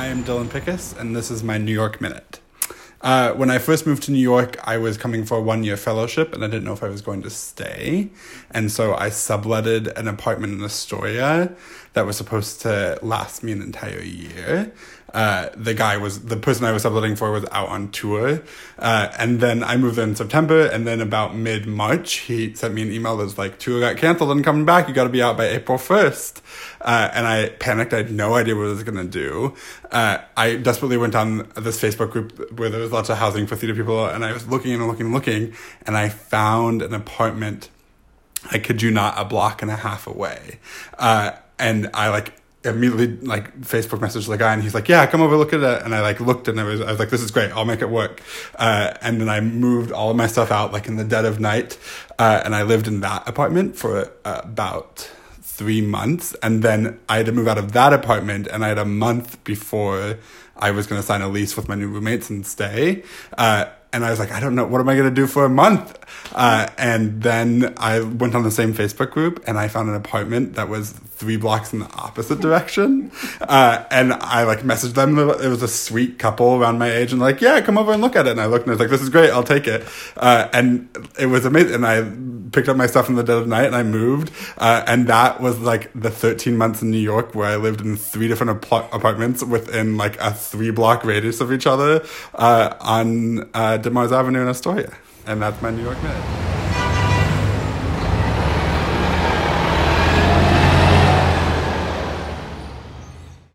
I am Dylan Pickus, and this is my New York Minute. Uh, when I first moved to New York, I was coming for a one year fellowship, and I didn't know if I was going to stay. And so I subletted an apartment in Astoria that was supposed to last me an entire year. Uh, the guy was the person I was subletting for was out on tour, uh, and then I moved in September, and then about mid March he sent me an email that was like tour got canceled and coming back. You got to be out by April first, uh, and I panicked. I had no idea what I was gonna do. Uh, I desperately went on this Facebook group where there was lots of housing for theater people, and I was looking and looking and looking, and I found an apartment. I kid you not, a block and a half away, uh, and I like immediately like Facebook messaged the guy and he's like, yeah, come over, look at it. And I like looked and I was, I was like, this is great. I'll make it work. Uh, and then I moved all of my stuff out like in the dead of night. Uh, and I lived in that apartment for about three months. And then I had to move out of that apartment and I had a month before I was going to sign a lease with my new roommates and stay. Uh, and I was like, I don't know, what am I going to do for a month? Uh, and then I went on the same Facebook group and I found an apartment that was three blocks in the opposite direction. Uh, and I like messaged them. It was a sweet couple around my age and like, yeah, come over and look at it. And I looked and I was like, this is great. I'll take it. Uh, and it was amazing. And I picked up my stuff in the dead of night and I moved. Uh, and that was like the 13 months in New York where I lived in three different ap- apartments within like a three block radius of each other uh, on uh, Ditmars Avenue in Astoria. And that's my New York Minute.